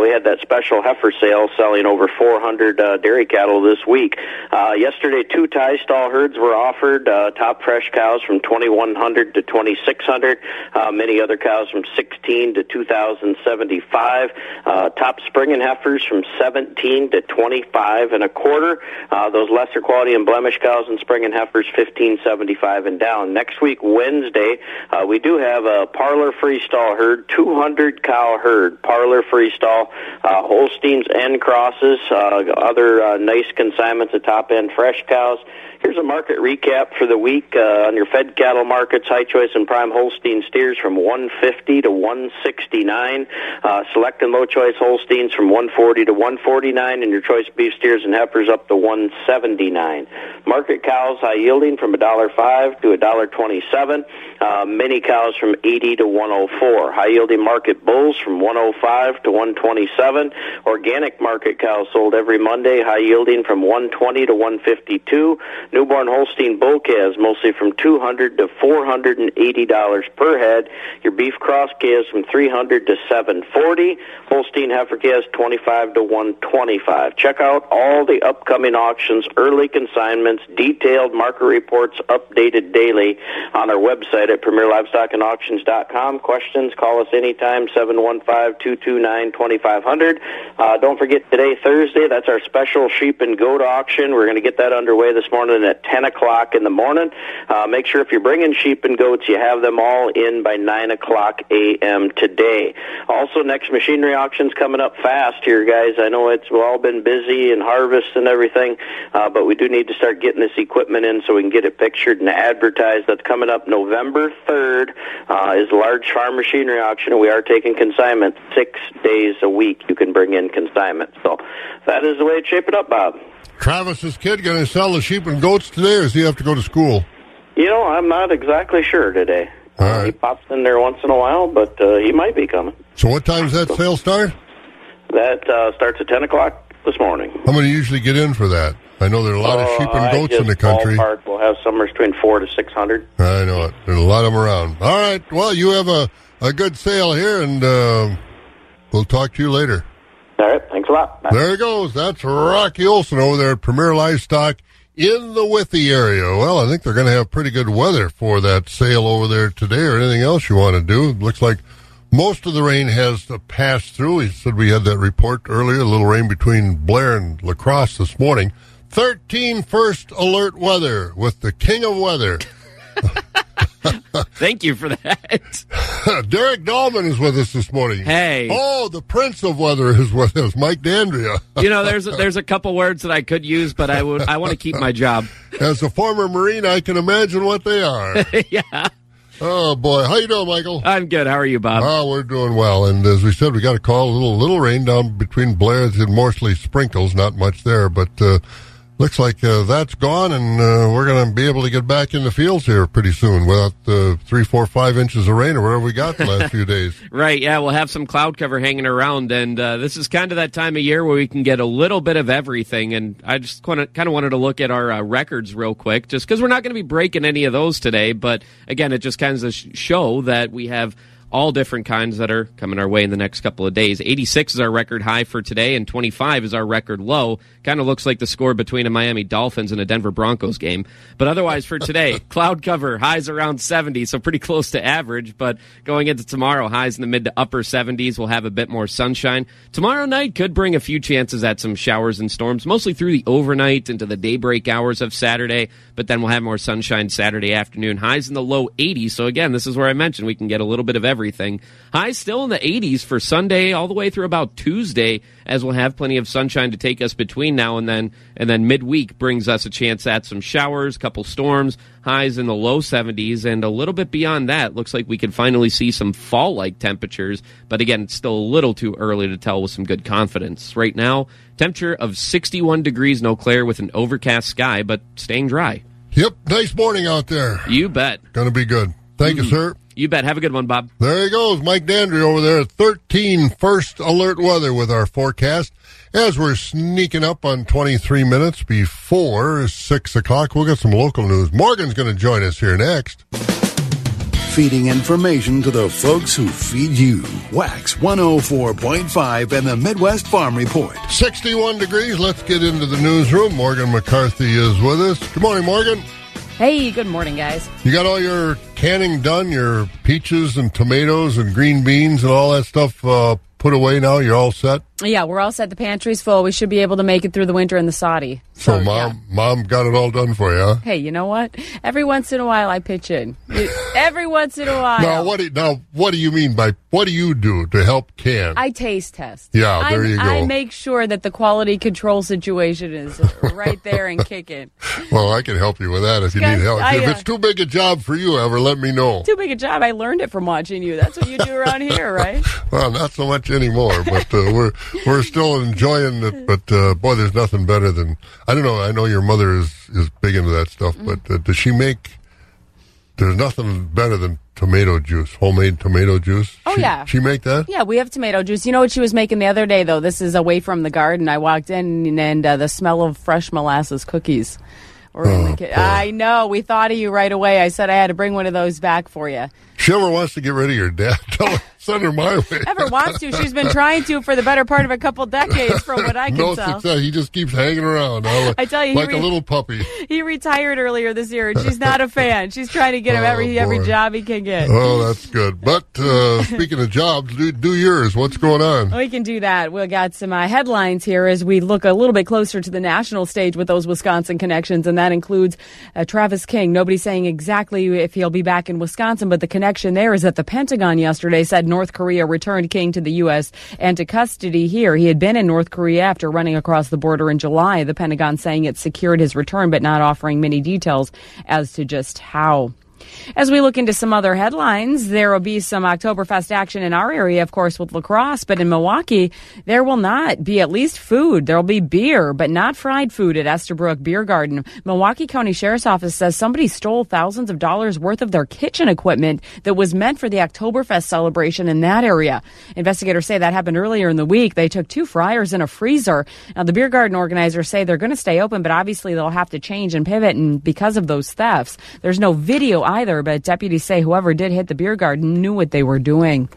we had that special heifer sale selling over 400 uh, dairy cattle this week. Yesterday, two tie stall herds were offered. Top fresh cows from 2100 to 2600. Uh, many other cows from 16 to 2075. Uh, top and heifers from 17 to 25 and a quarter. Uh, those lesser quality and blemish cows and spring and heifers 1575 and down. Next week, Wednesday, uh, we do have a parlor freestall herd, 200 cow herd, parlor freestall, uh, Holsteins and crosses, uh, other uh, nice consignments of top end fresh cows. Here's a market recap for the week uh, on your fed cattle markets. High choice and prime Holstein steers from 150 to 169. Uh, select and low choice Holsteins from 140 to 149, and your choice beef steers and heifers up to 179. Market cows high yielding from $1.05 to $1.27. Uh, mini cows from 80 to 104. High yielding market bulls from 105 to 127. Organic market cows sold every Monday, high yielding from 120 to 152. Newborn Holstein bull calves mostly from 200 to 480 dollars per head. Your beef cross calves from 300 to 740. Holstein heifer calves 25 to 125. Check out all the upcoming auctions, early consignments, detailed market reports updated daily on our website at premierlivestockandauctions.com. Questions, call us anytime 715-229-2500. Uh, don't forget today Thursday, that's our special sheep and goat auction. We're going to get that underway this morning at 10 o'clock in the morning. Uh, make sure if you're bringing sheep and goats, you have them all in by 9 o'clock a.m. today. Also, next machinery auction's coming up fast here, guys. I know it's we've all been busy and harvest and everything, uh, but we do need to start getting this equipment in so we can get it pictured and advertised. That's coming up November 3rd uh, is large farm machinery auction, we are taking consignment six days a week. You can bring in consignment. So that is the way it's shaping up, Bob. Travis's kid going to sell the sheep and goats today, or does he have to go to school? You know, I'm not exactly sure today. All Uh, he pops in there once in a while, but uh, he might be coming. So what time does that sale start? That uh, starts at 10 o'clock this morning. How many usually get in for that? I know there are a lot of sheep and Uh, goats in the country. Ballpark, we'll have somewhere between four to 600. I know it. There's a lot of them around. All right. Well, you have a, a good sale here, and uh, we'll talk to you later. All right, thanks a lot. Bye. There he goes. That's Rocky Olson over there at Premier Livestock in the Withee area. Well, I think they're going to have pretty good weather for that sale over there today or anything else you want to do. It looks like Most of the rain has passed through. He said we had that report earlier, a little rain between Blair and La Crosse this morning. 13 first alert weather with the king of weather. (laughs) Thank you for that. (laughs) Derek Dahlman is with us this morning. Hey. Oh, the prince of weather is with us, Mike Dandria. you know, there's a, (laughs) there's a couple words that I could use, but I would I want to keep my job. As a former Marine, I can imagine what they are. yeah. Oh boy, how you doing, Michael? I'm good. How are you, Bob? Oh, we're doing well. And as we said, we got a call. A little little rain down between Blair's and mostly sprinkles. Not much there, but uh, looks like uh, that's gone, and uh, we're going to be able to get back in the fields here pretty soon without uh, three, four, five inches of rain or whatever we got the last few days. (laughs) Right. Yeah, we'll have some cloud cover hanging around, and uh, this is kind of that time of year where we can get a little bit of everything. And I just kind of wanted to look at our uh, records real quick, just because we're not going to be breaking any of those today. But again, it just kind of show that we have all different kinds that are coming our way in the next couple of days. 86 is our record high for today, and 25 is our record low. Kind of looks like the score between a Miami Dolphins and a Denver Broncos game. But otherwise, for today, (laughs) cloud cover, highs around 70, so pretty close to average. But going into tomorrow, highs in the mid to upper 70s. We'll have a bit more sunshine. Tomorrow night could bring a few chances at some showers and storms, mostly through the overnight into the daybreak hours of Saturday. But then we'll have more sunshine Saturday afternoon. Highs in the low 80s. So again, this is where I mentioned we can get a little bit of everything. Highs still in the 80s for Sunday all the way through about Tuesday, as we'll have plenty of sunshine to take us between now and then. And then midweek brings us a chance at some showers, couple storms, highs in the low 70s, and a little bit beyond that. Looks like we could finally see some fall like temperatures, but again, it's still a little too early to tell with some good confidence. Right now, temperature of 61 degrees in Eau Claire with an overcast sky, but staying dry. Yep, nice morning out there. You bet. To be good. Thank mm-hmm. you, sir. You bet. Have a good one, Bob. There he goes. Mike Dandry over there at 13 first alert weather with our forecast. As we're sneaking up on 23 minutes before 6 o'clock, we'll get some local news. Morgan's going to join us here next. Feeding information to the folks who feed you. Wax 104.5 and the Midwest Farm Report. 61 degrees. Let's get into the newsroom. Morgan McCarthy is with us. Good morning, Morgan. Hey, good morning, guys. You got all your canning done, your peaches and tomatoes and green beans and all that stuff uh, put away now? You're all set? Yeah, we're all set. The pantry's full. We should be able to make it through the winter in the Saudi. So, so mom, yeah. mom got it all done for you. Huh? Hey, you know what? Every once in a while, I pitch in. Every once in a while. Now, what do, now, what do you mean by what do you do to help can? I taste test. Yeah, there I, you go. I make sure that the quality control situation is right there and kicking. (laughs) Well, I can help you with that if you need help. I, if uh, it's too big a job for you, ever let me know. Too big a job. I learned it from watching you. That's what you do around here, right? (laughs) well, not so much anymore, but uh, we're we're still enjoying it. But uh, boy, there's nothing better than I don't know. I know your mother is is big into that stuff, mm. but uh, does she make? There's nothing better than tomato juice, homemade tomato juice. Oh she, yeah, she make that. Yeah, we have tomato juice. You know what she was making the other day though? This is away from the garden. I walked in and uh, the smell of fresh molasses cookies. Or in the oh, I know. We thought of you right away. I said I had to bring one of those back for you. She ever wants to get rid of your dad. (laughs) Tell her, send her my way. (laughs) Ever wants to? She's been trying to for the better part of a couple decades, from what I can no tell. success. He just keeps hanging around. I tell you, like re- a little puppy. (laughs) He retired earlier this year, and she's not a fan. She's trying to get him every oh, every job he can get. Oh, that's good. But uh, speaking of jobs, do, do, yours. What's going on? We can do that. We've got some uh, headlines here as we look a little bit closer to the national stage with those Wisconsin connections, and that includes uh, Travis King. Nobody's saying exactly if he'll be back in Wisconsin, but the connection there is that the Pentagon yesterday said North Korea returned King to the U.S. and to custody here. He had been in North Korea after running across the border in July. The Pentagon saying it secured his return, but not offering many details as to just how. As we look into some other headlines, there will be some Oktoberfest action in our area, of course, with La Crosse, but in Milwaukee, there will not be at least food. There will be beer, but not fried food at Estabrook Beer Garden. Milwaukee County Sheriff's Office says somebody stole thousands of dollars worth of their kitchen equipment that was meant for the Oktoberfest celebration in that area. Investigators say that happened earlier in the week. They took two fryers and a freezer. Now, the beer garden organizers say they're going to stay open, but obviously they'll have to change and pivot and because of those thefts. There's no video either, but deputies say whoever did hit the beer garden knew what they were doing.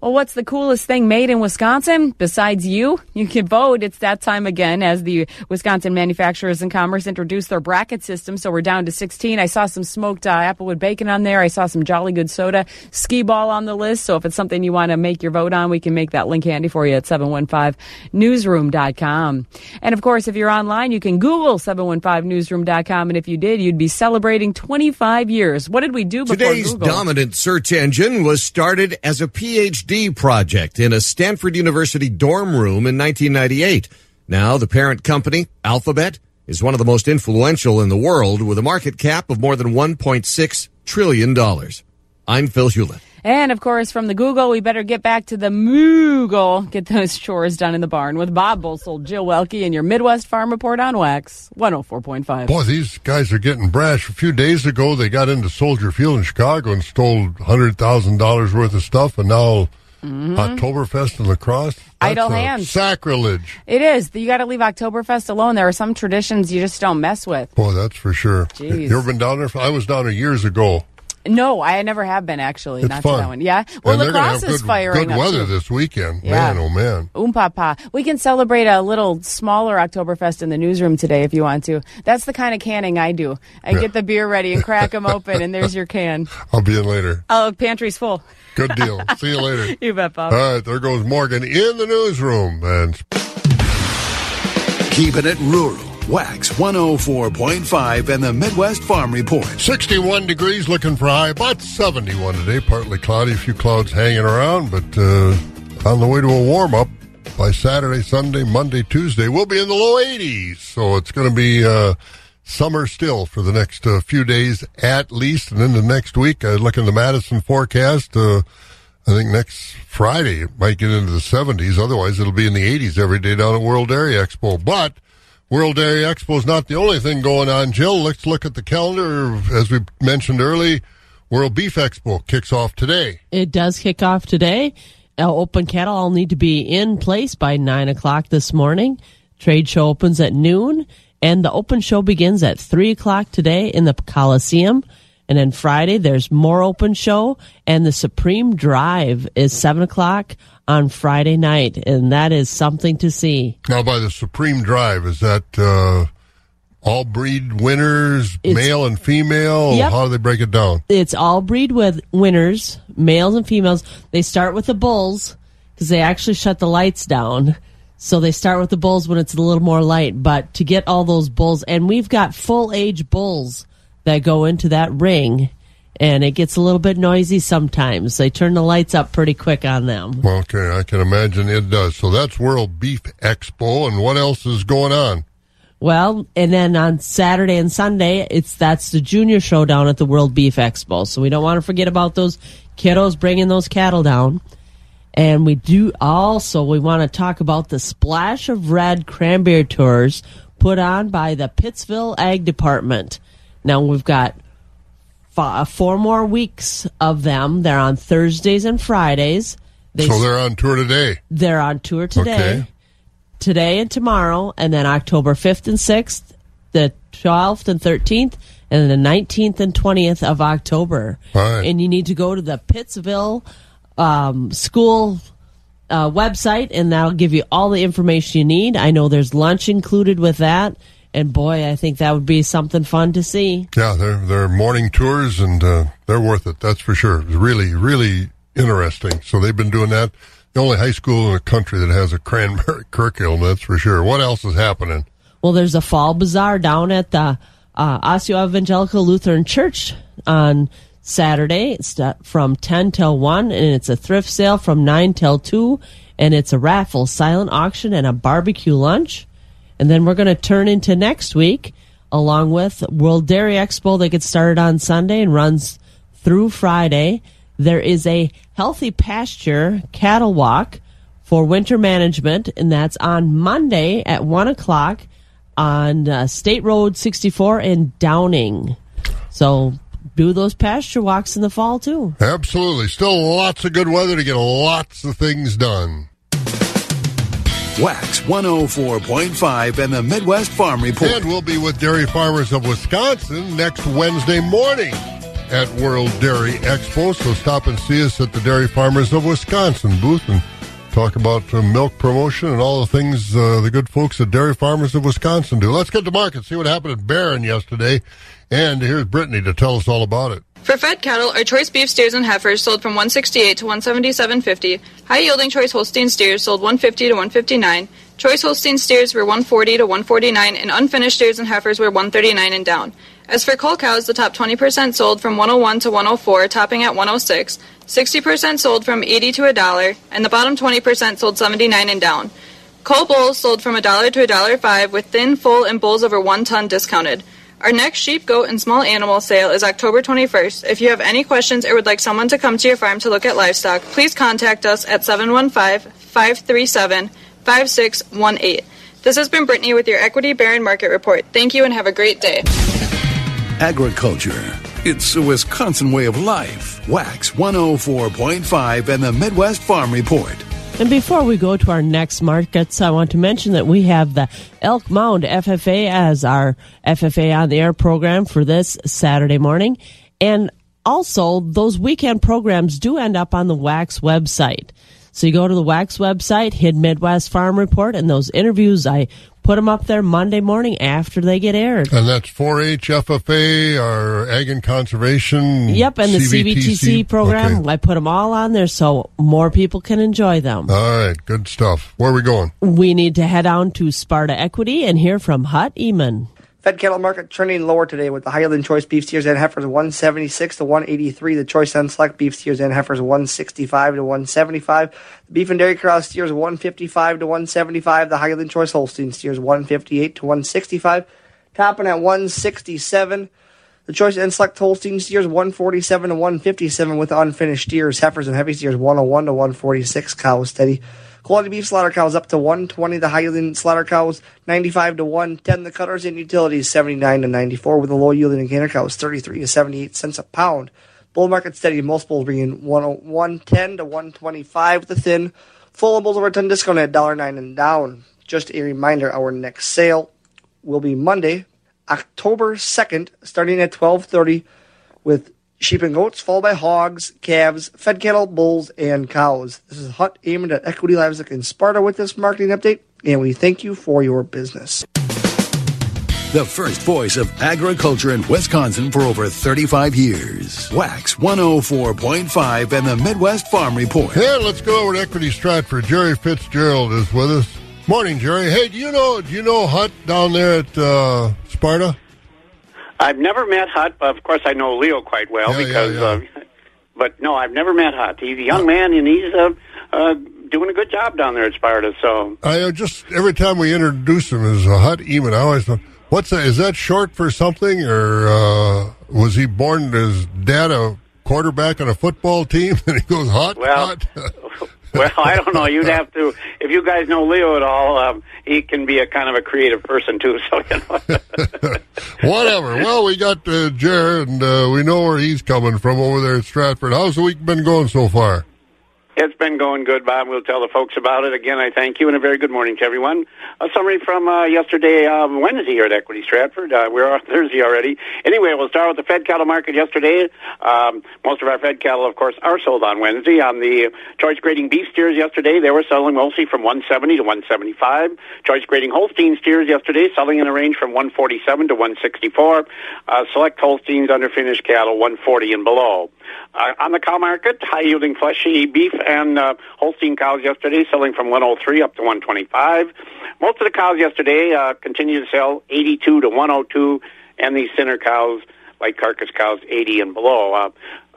Well, what's the coolest thing made in Wisconsin besides you? You can vote. It's that time again as the Wisconsin Manufacturers and Commerce introduced their bracket system. So we're down to 16. I saw some smoked uh, applewood bacon on there. I saw some Jolly Good soda, skee ball on the list. So if it's something you want to make your vote on, we can make that link handy for you at 715newsroom.com. And of course, if you're online, you can Google 715newsroom.com. And if you did, you'd be celebrating 25 years. What did we do before Today's Google? dominant search engine was started as a PhD project in a Stanford University dorm room in 1998. Now, the parent company, Alphabet, is one of the most influential in the world with a market cap of more than $1.6 trillion. I'm Phil Hewlett. And of course, from the Google, we better get back to the Moogle. Get those chores done in the barn with Bob Bosold, Jill Welke, and your Midwest Farm Report on Wax 104.5. Boy, these guys are getting brash. A few days ago, they got into Soldier Field in Chicago and stole $100,000 worth of stuff, and now Oktoberfest in La Crosse. Mm-hmm. Idle hands. Sacrilege. It is. You got to leave Oktoberfest alone. There are some traditions you just don't mess with. Boy, that's for sure. Jeez. You ever been down there? I was down there years ago. No, I never have been actually. It's not fun. to that one. Yeah. Well, and they're La Crosse have is firing good up, weather too. this weekend. Yeah. Man, oh man. Oom papa. We can celebrate a little smaller Oktoberfest in the newsroom today if you want to. That's the kind of canning I do. I Yeah. get the beer ready and crack them (laughs) open, and there's your can. I'll be in later. Oh, pantry's full. Good deal. See you later. (laughs) You bet, Bob. All right, there goes Morgan in the newsroom. And Keeping it rural. Wax 104.5 and the Midwest Farm Report. 61 degrees, looking for high, about 71 today. Partly cloudy, a few clouds hanging around, but uh, on the way to a warm up by Saturday, Sunday, Monday, Tuesday. We'll be in the low 80s, so it's going to be uh, summer still for the next uh, few days at least. And then the next week, I look in the Madison forecast. Uh, I think next Friday it might get into the 70s. Otherwise, it'll be in the 80s every day down at World Dairy Expo. But World Dairy Expo is not the only thing going on, Jill. Let's look at the calendar. As we mentioned early, World Beef Expo kicks off today. It does kick off today. Uh, open cattle all need to be in place by 9 o'clock this morning. Trade show opens at noon, and the open show begins at 3 o'clock today in the Coliseum. And then Friday, there's more open show, and the Supreme Drive is 7 o'clock on Friday night, and that is something to see. Now, by the Supreme Drive, is that uh, all breed winners, It's- male and female? Yep. How do they break it down? it's all breed with winners, males and females. They start with the bulls because they actually shut the lights down. So they start with the bulls when it's a little more light. But to get all those bulls, and we've got full age bulls that go into that ring, and it gets a little bit noisy sometimes. They turn the lights up pretty quick on them. Okay, I can imagine it does. So that's World Beef Expo, and what else is going on? Well, and then on Saturday and Sunday, it's that's the junior showdown at the World Beef Expo. So we don't want to forget about those kiddos bringing those cattle down. And we do also we want to talk about the Splash of Red Cranberry Tours put on by the Pittsville Ag Department. Now we've got four more weeks of them. They're on Thursdays and Fridays. They so they're on tour today. they're on tour today, Okay. today and tomorrow, and then October 5th and 6th, the 12th and 13th, and then the 19th and 20th of October. Right. And you need to go to the Pittsville um, school uh, website, and that'll give you all the information you need. I know there's lunch included with that, and boy, I think that would be something fun to see. Yeah, they're they're morning tours, and uh, they're worth it. That's for sure. It's really, really interesting. So they've been doing that. The only high school in the country that has a cranberry (laughs) curriculum. That's for sure. What else is happening? Well, there's a fall bazaar down at the uh, Osseo Evangelical Lutheran Church on Saturday. It's uh, from 10 till 1, and it's a thrift sale from 9 till 2, and it's a raffle, silent auction, and a barbecue lunch. And then we're going to turn into next week, along with World Dairy Expo that gets started on Sunday and runs through Friday. There is a healthy pasture cattle walk for winter management, and that's on Monday at 1 o'clock on uh, State Road 64 in Downing. So do those pasture walks in the fall, too. Absolutely. Still lots of good weather to get lots of things done. Wax 104.5 and the Midwest Farm Report. And we'll be with dairy farmers of Wisconsin next Wednesday morning. at World Dairy Expo. So stop and see us at the Dairy Farmers of Wisconsin booth and talk about uh, milk promotion and all the things uh, the good folks at Dairy Farmers of Wisconsin do. Let's get to market, see what happened at Barron yesterday. And here's Brittany to tell us all about it. For fed cattle, our choice beef steers and heifers sold from 168 to 177.50. High yielding choice Holstein steers sold 150 to 159. Choice Holstein steers were 140 to 149, and unfinished steers and heifers were 139 and down. As for cull cows, the top 20% sold from 101 to 104, topping at 106. 60% sold from 80 to a dollar, and the bottom 20% sold 79 and down. Cull bulls sold from a dollar to a dollar five, with thin, full, and bulls over one ton discounted. Our next sheep, goat, and small animal sale is October 21st. If you have any questions or would like someone to come to your farm to look at livestock, please contact us at 715 537 5618. This has been Brittany with your Equity Barron Market Report. Thank you and have a great day. Agriculture. It's a Wisconsin way of life. Wax 104.5 and the Midwest Farm Report. And before we go to our next markets, I want to mention that we have the Elk Mound FFA as our FFA on the air program for this Saturday morning. And also, those weekend programs do end up on the WAX website. So you go to the WAX website, hit Midwest Farm Report, and those interviews, I put them up there Monday morning after they get aired. And that's 4-H, FFA, our Ag and Conservation. Yep, and the CVTC, CBTC program. Okay. I put them all on there so more people can enjoy them. All right, good stuff. Where are we going? We need to head on to Sparta Equity and hear from Hut Eman. Fed cattle market trending lower today with the Highland choice beef steers and heifers 176 to 183. The choice and select beef steers and heifers 165 to 175. The beef and dairy cross steers 155 to 175. The Highland choice Holstein steers 158 to 165. Topping at 167. The choice and select Holstein steers 147 to 157 with unfinished steers. Heifers and heavy steers 101 to 146. Cows steady. Quality beef slaughter cows up to 120. The high yielding slaughter cows 95 to 110. The cutters and utilities 79 to 94. With the low yielding gainer cows 33 to 78 cents a pound. Bull market steady. Most bulls bringing 110 to 125. With the thin full bulls over a ton discount at $1.09 and down. Just a reminder, our next sale will be Monday, October 2nd, starting at 12:30 with sheep and goats, followed by hogs, calves, fed cattle, bulls, and cows. This is a Hut aimed at Equity Livestock in Sparta with this marketing update, and we thank you for your business. The first voice of agriculture in Wisconsin for over 35 years. Wax 104.5 and the Midwest Farm Report. Hey, let's go over to Equity Stratford. Jerry Fitzgerald is with us. Morning, Jerry. Hey, do you know do you know Hut down there at uh, Sparta? I've never met Hut, but of course I know Leo quite well Yeah, yeah, because. yeah. Uh, (laughs) but no, I've never met Hut. He's a young man and he's uh, uh, doing a good job down there at Sparta. So I uh, just every time we introduce him as a Hut Eamon, I always thought, what's that? Is that short for something, or uh, was he born as dad a quarterback on a football team (laughs) and he goes Hut? Well, Hut? (laughs) (laughs) well, I don't know. You'd have to if you guys know Leo at all. Um, he can be a kind of a creative person too. (laughs) So you know. (laughs) Whatever. Well, we got uh, Jer, and uh, we know where he's coming from over there at Stratford. How's the week been going so far? It's been going good, Bob. We'll tell the folks about it. Again, I thank you, and a very good morning to everyone. A summary from uh, yesterday, um, Wednesday here at Equity Stratford. Uh, we're on (laughs) Thursday already. Anyway, we'll start with the Fed cattle market yesterday. Um, most of our Fed cattle, of course, are sold on Wednesday. On the choice grading beef steers yesterday, they were selling mostly from 170 to 175. Choice grading Holstein steers yesterday, selling in a range from 147 to 164. Uh, select Holsteins under finished cattle, 140 and below. Uh, on the cow market, high yielding fleshy beef and uh, Holstein cows yesterday selling from 103 up to 125. Most of the cows yesterday uh, continue to sell 82 to 102, and these thinner cows, like carcass cows, 80 and below. Uh,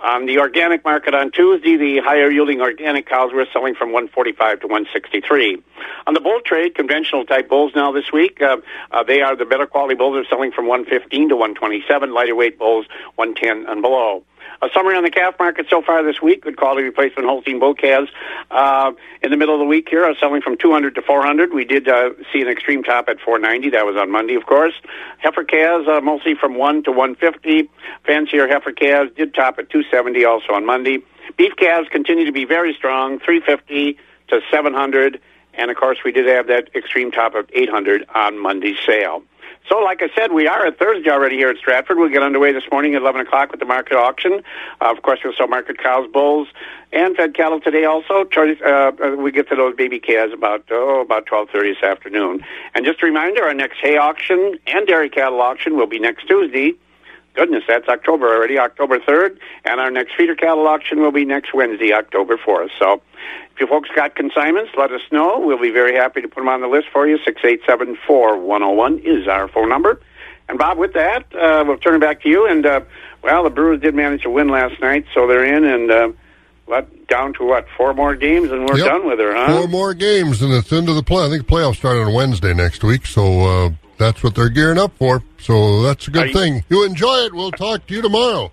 on the organic market on Tuesday, the higher yielding organic cows were selling from 145 to 163. On the bull trade, conventional type bulls now this week, uh, uh, they are the better quality bulls are selling from 115 to 127, lighter weight bulls 110 and below. A summary on the calf market so far this week. Good quality replacement Holstein bull calves. Uh, in the middle of the week here are selling from 200 to 400. We did uh, see an extreme top at 490. That was on Monday, of course. Heifer calves uh, mostly from 1 to 150. Fancier heifer calves did top at 270 also on Monday. Beef calves continue to be very strong, 350 to 700. And of course, we did have that extreme top of 800 on Monday's sale. So, like I said, we are at Thursday already here at Stratford. We'll get underway this morning at 11 o'clock with the market auction. Uh, of course, we'll sell market cows, bulls, and fed cattle today also. Uh, uh, we get to those baby calves about, oh, about 12.30 this afternoon. And just a reminder, our next hay auction and dairy cattle auction will be next Tuesday. Goodness, that's October already, October 3rd. And our next feeder cattle auction will be next Wednesday, October 4th. So if you folks got consignments, let us know. We'll be very happy to put them on the list for you. 687-4101 is our phone number. And Bob, with that, uh, we'll turn it back to you. And, uh, well, the Brewers did manage to win last night, so they're in. And, uh, what, down to what, four more games and we're Yep. done with her, huh? Four more games, and it's into the play. I think the playoffs start on Wednesday next week, so uh, that's what they're gearing up for. So that's a good you- thing. You enjoy it. We'll talk to you tomorrow.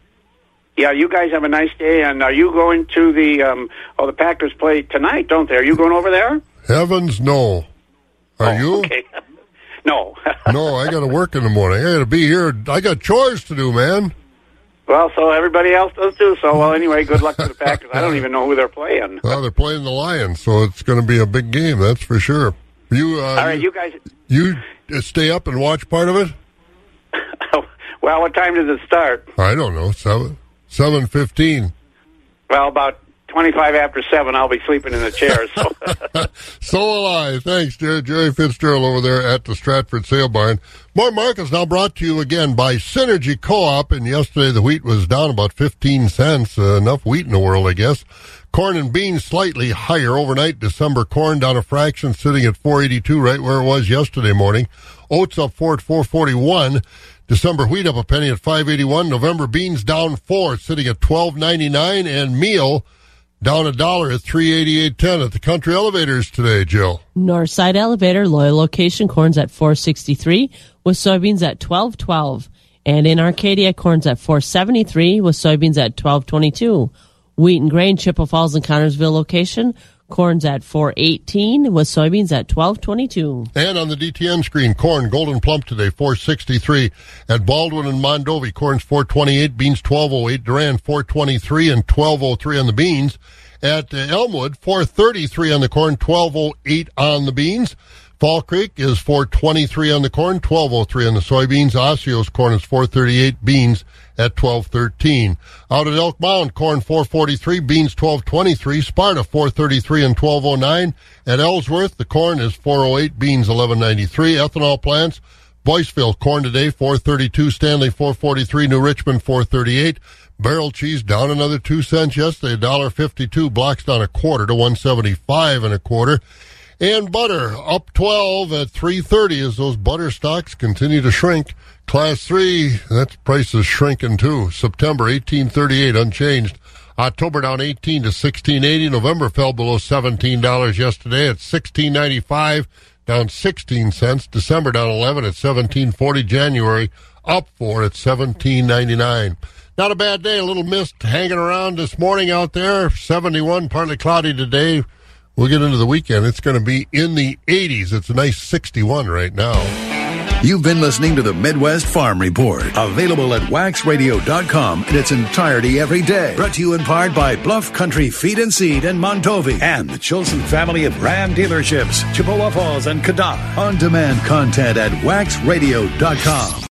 Yeah, you guys have a nice day. And are you going to the, um, oh, the Packers play tonight, don't they? Are you going over there? Heavens, no. Are you? Oh, Okay. (laughs) no. (laughs) no, I got to work in the morning. I got to be here. I got chores to do, man. Well, so everybody else does too. So, well, anyway, good luck to the Packers. I don't even know who they're playing. Well, they're playing the Lions, so it's going to be a big game. That's for sure. You, uh, All right, you guys. you stay up and watch part of it. (laughs) Well, what time does it start? I don't know. Seven seven fifteen. Well, about twenty-five after seven. I'll be sleeping in the chair. So, (laughs) So will I. Thanks, Jerry, Jerry Fitzgerald over there at the Stratford Sale Barn. More markets now brought to you again by Synergy Co-op. And yesterday the wheat was down about 15 cents. Uh, enough wheat in the world, I guess. Corn and beans slightly higher overnight. December corn down a fraction, sitting at 482, right where it was yesterday morning. Oats up four at 441. December wheat up a penny at 581. November beans down four, sitting at 1299. And meal down a dollar at 388.10 at the country elevators today, Jill. Northside Elevator, loyal location, corn's at 463 with soybeans at 1212. And in Arcadia, corn's at 473 with soybeans at 1222. Wheat and grain, Chippewa Falls and Connorsville location, corn's at 418 with soybeans at 1222. And on the DTN screen, corn golden plump today, 463. At Baldwin and Mondovi, corn's 428, beans 1208, Durand 423 and 1203 on the beans. At uh, Elmwood, 433 on the corn, 1208 on the beans. Fall Creek is 423 on the corn, 1203 on the soybeans. Osseo's corn is 438, beans at 1213. Out at Elk Mound, corn 443, beans 1223, Sparta 433 and 1209. At Ellsworth, the corn is 408, beans 1193. Ethanol plants, Boyceville corn today 432, Stanley 443, New Richmond 438. Barrel cheese down another two cents yesterday, $1.52. Blocks down a quarter to 175 and a quarter. And butter up 12 at 330 as those butter stocks continue to shrink. Class 3, that price is shrinking too. September 1838 unchanged. October down 18 to 1680. November fell below $17 yesterday at 1695 down 16 cents. December down 11 at 1740. January up 4 at 1799. Not a bad day. A little mist hanging around this morning out there. 71, partly cloudy today. We'll get into the weekend. It's going to be in the 80s. It's a nice 61 right now. You've been listening to the Midwest Farm Report, available at waxradio.com in its entirety every day. Brought to you in part by Bluff Country Feed and Seed and Mondovi and the Chilson family of Ram dealerships, Chippewa Falls and Cadott. On demand content at waxradio.com.